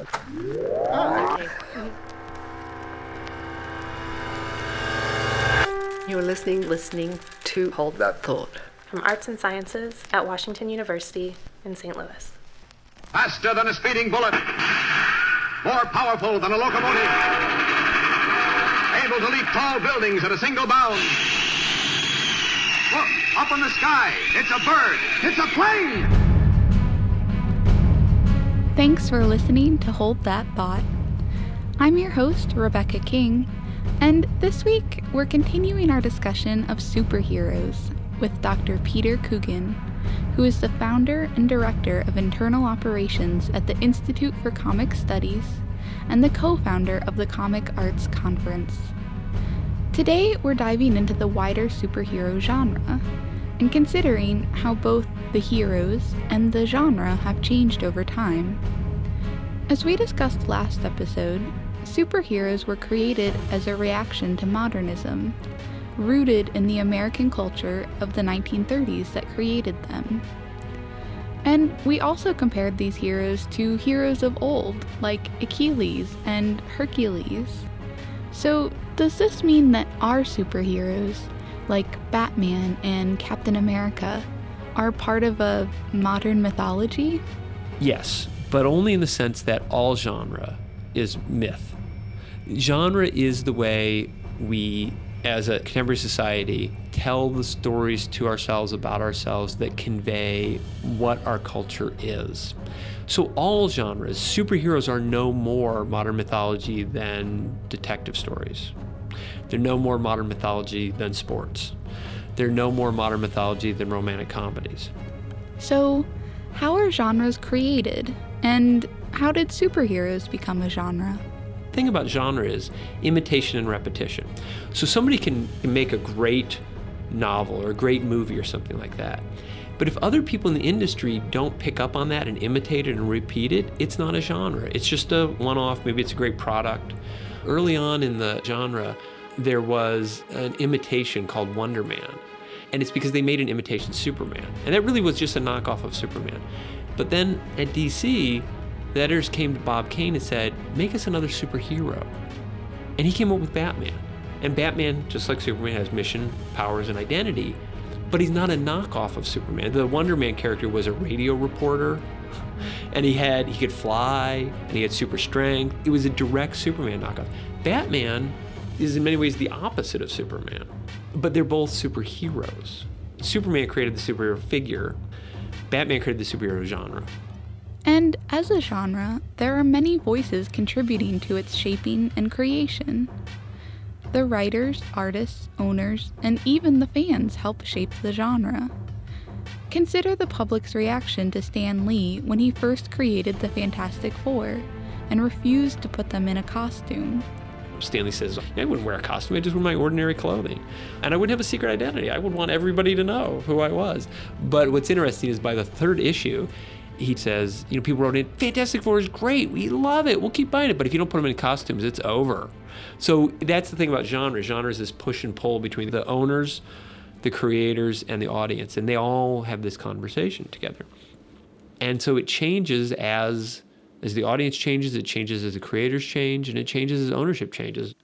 Oh, You're listening, listening to Hold That Thought. From Arts and Sciences at Washington University in St. Louis. Faster than a speeding bullet. More powerful than a locomotive. Able to leap tall buildings at a single bound. Look, up in the sky. It's a bird. It's a plane. Thanks for listening to Hold That Thought. I'm your host, Rebecca King, and this week we're continuing our discussion of superheroes with Dr. Peter Coogan, who is the founder and director of internal operations at the Institute for Comic Studies and the co founder of the Comic Arts Conference. Today, we're diving into the wider superhero genre and considering how both the heroes and the genre have changed over time. As we discussed last episode, superheroes were created as a reaction to modernism, rooted in the American culture of the 1930s that created them. And we also compared these heroes to heroes of old, like Achilles and Hercules. So, does this mean that our superheroes, like Batman and Captain America, are part of a modern mythology? Yes, but only in the sense that all genre is myth. Genre is the way we, as a contemporary society, tell the stories to ourselves about ourselves that convey what our culture is. So, all genres, superheroes are no more modern mythology than detective stories. They're no more modern mythology than sports. They're no more modern mythology than romantic comedies. So, how are genres created? And how did superheroes become a genre? The thing about genre is imitation and repetition. So somebody can make a great novel or a great movie or something like that. But if other people in the industry don't pick up on that and imitate it and repeat it, it's not a genre. It's just a one off, maybe it's a great product. Early on in the genre, there was an imitation called Wonder Man. And it's because they made an imitation Superman. And that really was just a knockoff of Superman. But then at DC, the editors came to Bob Kane and said, make us another superhero. And he came up with Batman. And Batman, just like Superman, has mission, powers, and identity, but he's not a knockoff of Superman. The Wonder Man character was a radio reporter, and he had he could fly, and he had super strength. It was a direct Superman knockoff. Batman is in many ways the opposite of Superman, but they're both superheroes. Superman created the superhero figure. Batman created the superhero genre. And as a genre, there are many voices contributing to its shaping and creation. The writers, artists, owners, and even the fans help shape the genre. Consider the public's reaction to Stan Lee when he first created the Fantastic Four and refused to put them in a costume. Stan Lee says, I wouldn't wear a costume, I just wear my ordinary clothing. And I wouldn't have a secret identity. I would want everybody to know who I was. But what's interesting is by the third issue, he says, you know, people wrote in, Fantastic Four is great. We love it. We'll keep buying it. But if you don't put them in costumes, it's over. So that's the thing about genre. Genre is this push and pull between the owners, the creators, and the audience. And they all have this conversation together. And so it changes as as the audience changes, it changes as the creators change, and it changes as ownership changes.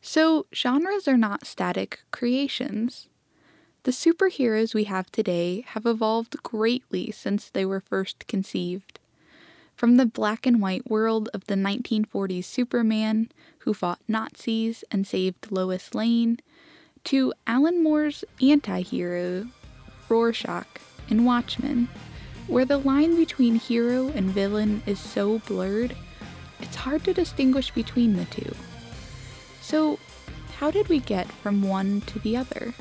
So genres are not static creations. The superheroes we have today have evolved greatly since they were first conceived. From the black and white world of the 1940s Superman, who fought Nazis and saved Lois Lane, to Alan Moore's anti hero, Rorschach, in Watchmen, where the line between hero and villain is so blurred, it's hard to distinguish between the two. So, how did we get from one to the other?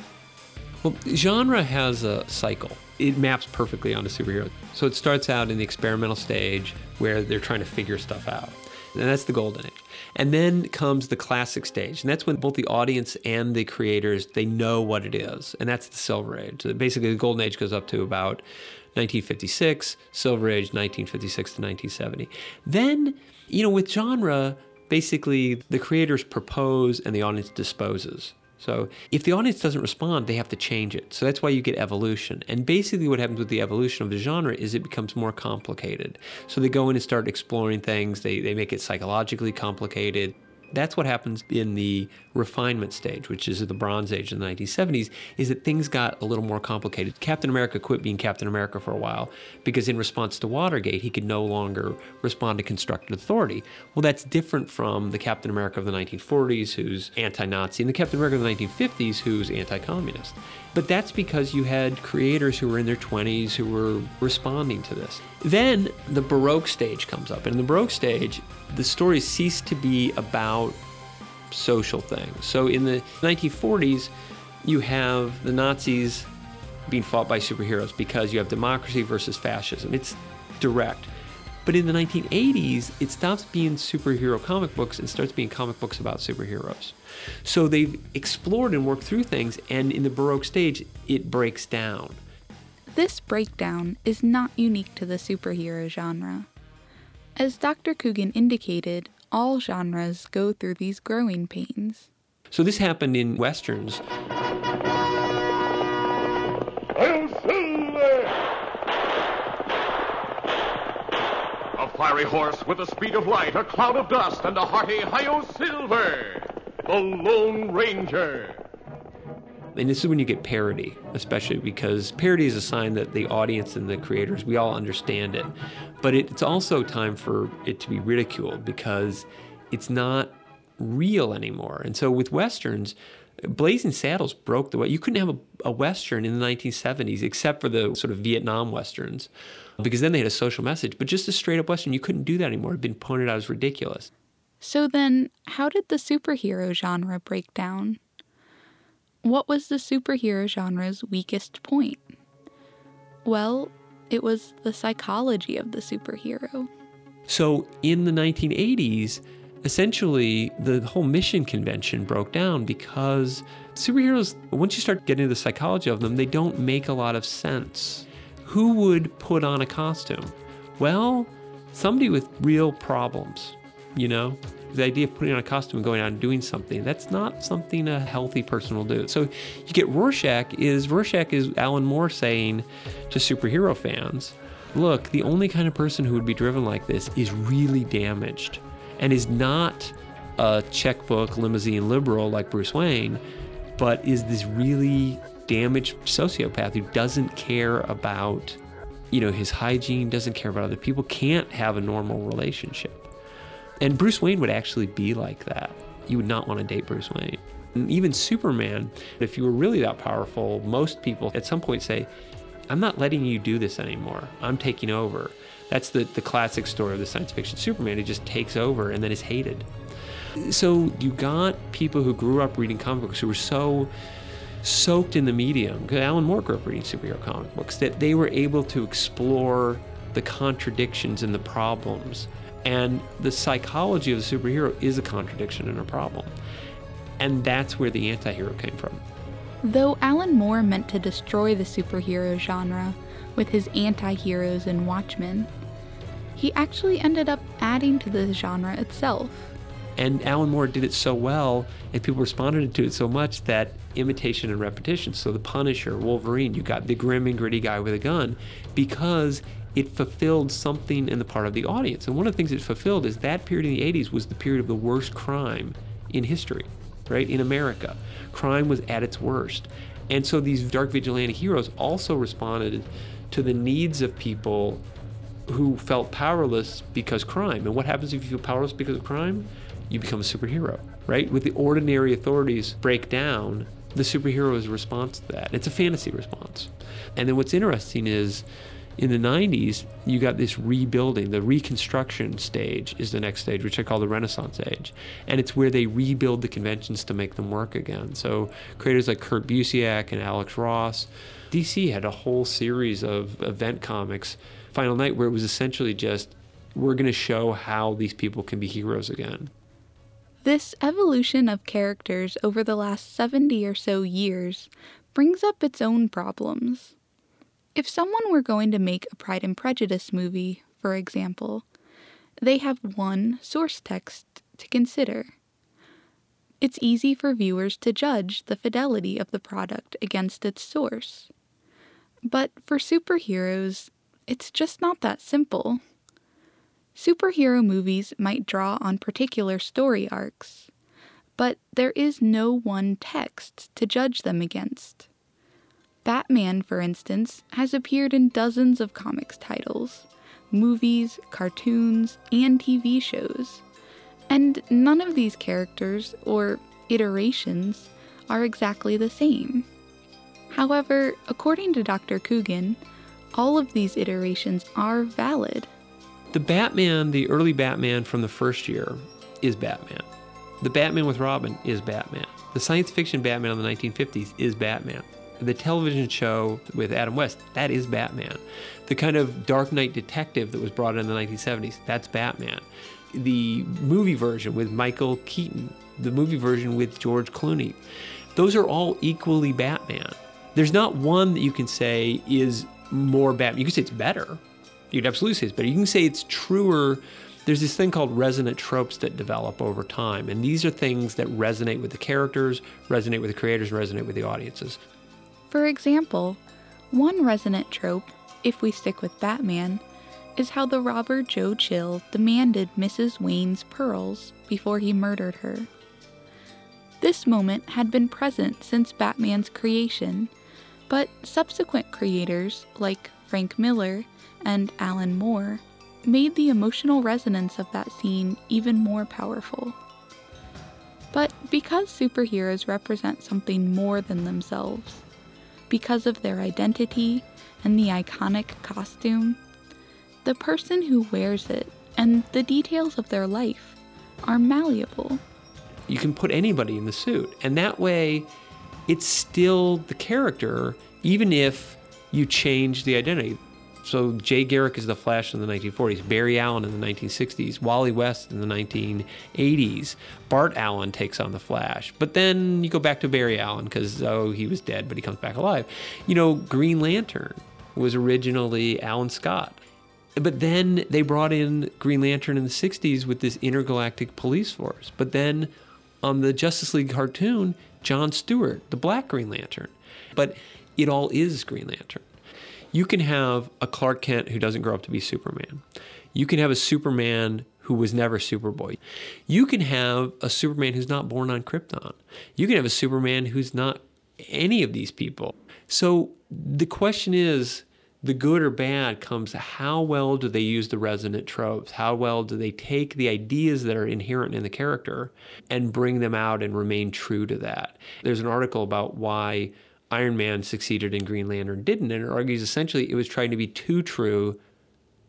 Well, genre has a cycle. It maps perfectly onto superhero. So it starts out in the experimental stage where they're trying to figure stuff out. And that's the golden. And then comes the classic stage. And that's when both the audience and the creators, they know what it is. And that's the silver age. Basically the golden age goes up to about 1956, silver age 1956 to 1970. Then, you know, with genre, basically the creators propose and the audience disposes. So if the audience doesn't respond, they have to change it. So that's why you get evolution. And basically, what happens with the evolution of the genre is it becomes more complicated. So they go in and start exploring things, they, they make it psychologically complicated. That's what happens in the refinement stage, which is the Bronze Age in the 1970s, is that things got a little more complicated. Captain America quit being Captain America for a while because in response to Watergate, he could no longer respond to constructed authority. Well, that's different from the Captain America of the 1940s, who's anti-Nazi, and the Captain America of the 1950s, who's anti-communist. But that's because you had creators who were in their 20s who were responding to this. Then the Baroque stage comes up. And in the Baroque stage, the stories cease to be about social things. So in the 1940s, you have the Nazis being fought by superheroes because you have democracy versus fascism. It's direct. But in the 1980s, it stops being superhero comic books and starts being comic books about superheroes. So they've explored and worked through things, and in the Baroque stage, it breaks down. This breakdown is not unique to the superhero genre. As Dr. Coogan indicated, all genres go through these growing pains. So this happened in westerns. A fiery horse with the speed of light, a cloud of dust, and a hearty Hi-Yo Silver, the Lone Ranger. And this is when you get parody, especially because parody is a sign that the audience and the creators, we all understand it. But it, it's also time for it to be ridiculed because it's not real anymore. And so with Westerns, Blazing Saddles broke the way. You couldn't have a, a Western in the 1970s except for the sort of Vietnam Westerns because then they had a social message. But just a straight up Western, you couldn't do that anymore. It had been pointed out as ridiculous. So then, how did the superhero genre break down? What was the superhero genre's weakest point? Well, it was the psychology of the superhero. So in the 1980s, essentially the whole mission convention broke down because superheroes, once you start getting into the psychology of them, they don't make a lot of sense. Who would put on a costume? Well, somebody with real problems, you know? The idea of putting on a costume and going out and doing something, that's not something a healthy person will do. So you get Rorschach is Rorschach is Alan Moore saying to superhero fans, look, the only kind of person who would be driven like this is really damaged and is not a checkbook limousine liberal like Bruce Wayne, but is this really damaged sociopath who doesn't care about you know his hygiene, doesn't care about other people, can't have a normal relationship. And Bruce Wayne would actually be like that. You would not want to date Bruce Wayne. And even Superman, if you were really that powerful, most people at some point say, I'm not letting you do this anymore. I'm taking over. That's the, the classic story of the science fiction Superman. He just takes over and then is hated. So you got people who grew up reading comic books who were so soaked in the medium, Alan Moore grew up reading superhero comic books, that they were able to explore the contradictions and the problems. And the psychology of the superhero is a contradiction and a problem. And that's where the anti hero came from. Though Alan Moore meant to destroy the superhero genre with his anti heroes in Watchmen, he actually ended up adding to the genre itself. And Alan Moore did it so well, and people responded to it so much that imitation and repetition. So the Punisher, Wolverine, you got the grim and gritty guy with a gun because it fulfilled something in the part of the audience. And one of the things it fulfilled is that period in the 80s was the period of the worst crime in history, right? In America. Crime was at its worst. And so these dark vigilante heroes also responded to the needs of people who felt powerless because crime. And what happens if you feel powerless because of crime? You become a superhero, right? With the ordinary authorities break down, the superhero is a response to that. It's a fantasy response. And then what's interesting is in the 90s, you got this rebuilding. The reconstruction stage is the next stage, which I call the Renaissance age. And it's where they rebuild the conventions to make them work again. So creators like Kurt Busiek and Alex Ross. DC had a whole series of event comics, Final Night, where it was essentially just we're going to show how these people can be heroes again. This evolution of characters over the last 70 or so years brings up its own problems. If someone were going to make a Pride and Prejudice movie, for example, they have one source text to consider. it's easy for viewers to judge the fidelity of the product against its source. But for superheroes, it's just not that simple. Superhero movies might draw on particular story arcs, but there is no one text to judge them against. Batman, for instance, has appeared in dozens of comics titles, movies, cartoons, and TV shows, and none of these characters, or iterations, are exactly the same. However, according to Dr. Coogan, all of these iterations are valid. The Batman, the early Batman from the first year, is Batman. The Batman with Robin is Batman. The science fiction Batman of the 1950s is Batman. The television show with Adam West, that is Batman. The kind of Dark Knight detective that was brought in the 1970s, that's Batman. The movie version with Michael Keaton, the movie version with George Clooney, those are all equally Batman. There's not one that you can say is more Batman. You can say it's better. You could absolutely say it's better. You can say it's truer. There's this thing called resonant tropes that develop over time. And these are things that resonate with the characters, resonate with the creators, and resonate with the audiences. For example, one resonant trope, if we stick with Batman, is how the robber Joe Chill demanded Mrs. Wayne's pearls before he murdered her. This moment had been present since Batman's creation, but subsequent creators, like Frank Miller and Alan Moore, made the emotional resonance of that scene even more powerful. But because superheroes represent something more than themselves, because of their identity and the iconic costume, the person who wears it and the details of their life are malleable. You can put anybody in the suit, and that way it's still the character, even if you change the identity. So Jay Garrick is the Flash in the 1940s, Barry Allen in the 1960s, Wally West in the 1980s, Bart Allen takes on the Flash. But then you go back to Barry Allen because, oh, he was dead, but he comes back alive. You know, Green Lantern was originally Alan Scott. But then they brought in Green Lantern in the 60s with this intergalactic police force. But then on the Justice League cartoon, John Stewart, the Black Green Lantern. But it all is Green Lantern. You can have a Clark Kent who doesn't grow up to be Superman. You can have a Superman who was never Superboy. You can have a Superman who's not born on Krypton. You can have a Superman who's not any of these people. So the question is the good or bad comes how well do they use the resonant tropes? How well do they take the ideas that are inherent in the character and bring them out and remain true to that? There's an article about why Iron Man succeeded and Green Lantern didn't, and it argues essentially it was trying to be too true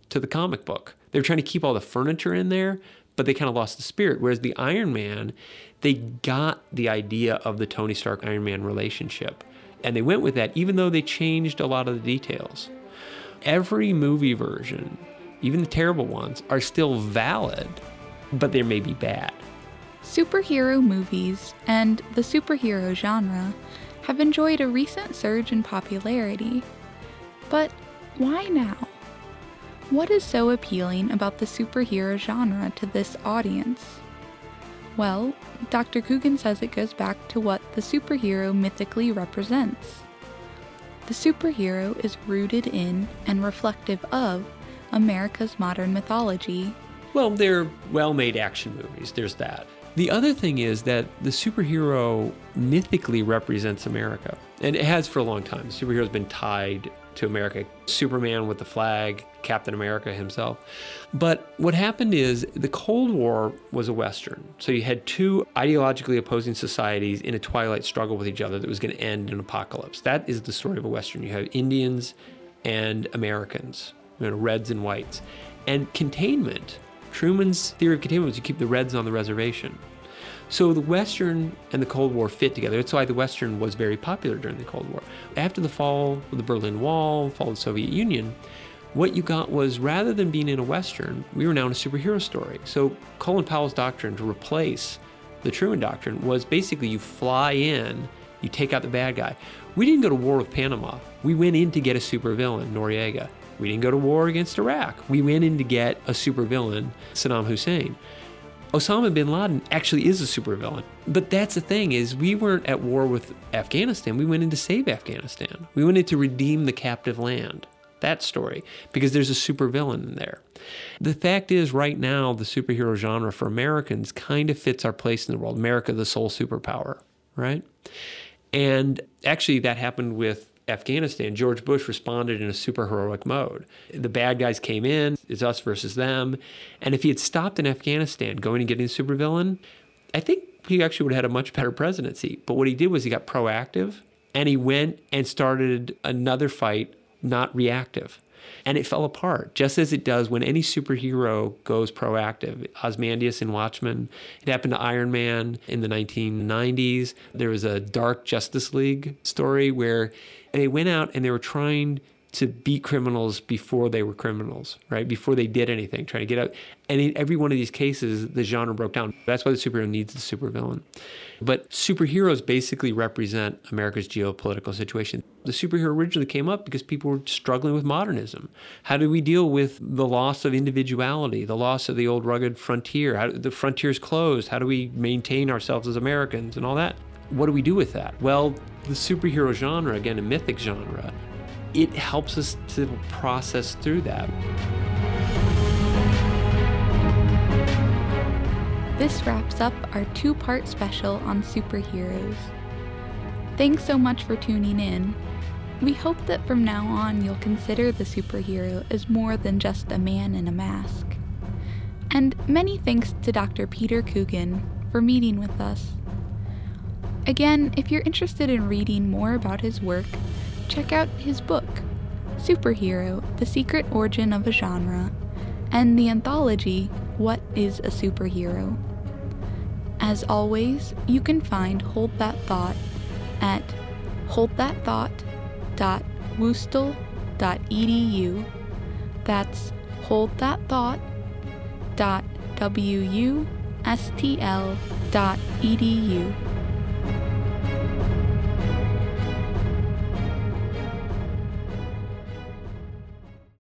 to the comic book. They were trying to keep all the furniture in there, but they kind of lost the spirit. Whereas the Iron Man, they got the idea of the Tony Stark Iron Man relationship. And they went with that, even though they changed a lot of the details. Every movie version, even the terrible ones, are still valid, but they may be bad. Superhero movies and the superhero genre have enjoyed a recent surge in popularity. But why now? What is so appealing about the superhero genre to this audience? Well, Dr. Coogan says it goes back to what the superhero mythically represents. The superhero is rooted in and reflective of America's modern mythology. Well, they're well made action movies, there's that. The other thing is that the superhero mythically represents America, and it has for a long time. The superhero's been tied to America. Superman with the flag, Captain America himself. But what happened is the Cold War was a Western. So you had two ideologically opposing societies in a twilight struggle with each other that was going to end in an apocalypse. That is the story of a Western. You have Indians and Americans, you know, reds and whites. And containment Truman's theory of containment was you keep the Reds on the reservation. So the Western and the Cold War fit together. That's why the Western was very popular during the Cold War. After the fall of the Berlin Wall, fall of the Soviet Union, what you got was rather than being in a Western, we were now in a superhero story. So Colin Powell's doctrine to replace the Truman Doctrine was basically you fly in, you take out the bad guy. We didn't go to war with Panama. We went in to get a supervillain, Noriega. We didn't go to war against Iraq. We went in to get a supervillain, Saddam Hussein. Osama bin Laden actually is a supervillain. But that's the thing is we weren't at war with Afghanistan. We went in to save Afghanistan. We went in to redeem the captive land. That story because there's a supervillain in there. The fact is right now the superhero genre for Americans kind of fits our place in the world. America the sole superpower, right? And actually that happened with Afghanistan, George Bush responded in a superheroic mode. The bad guys came in, it's us versus them. And if he had stopped in Afghanistan going and getting a supervillain, I think he actually would have had a much better presidency. But what he did was he got proactive and he went and started another fight, not reactive. And it fell apart, just as it does when any superhero goes proactive. Ozymandias in Watchmen. It happened to Iron Man in the 1990s. There was a Dark Justice League story where they went out and they were trying to beat criminals before they were criminals, right? Before they did anything, trying to get out. And in every one of these cases, the genre broke down. That's why the superhero needs the supervillain. But superheroes basically represent America's geopolitical situation. The superhero originally came up because people were struggling with modernism. How do we deal with the loss of individuality, the loss of the old rugged frontier? How, the frontier's closed. How do we maintain ourselves as Americans and all that? What do we do with that? Well, the superhero genre, again, a mythic genre, it helps us to process through that. This wraps up our two part special on superheroes. Thanks so much for tuning in. We hope that from now on you'll consider the superhero as more than just a man in a mask. And many thanks to Dr. Peter Coogan for meeting with us. Again, if you're interested in reading more about his work, check out his book, Superhero The Secret Origin of a Genre, and the anthology, What is a Superhero? As always, you can find Hold That Thought at holdthatthought.wustl.edu. That's holdthatthought.wustl.edu.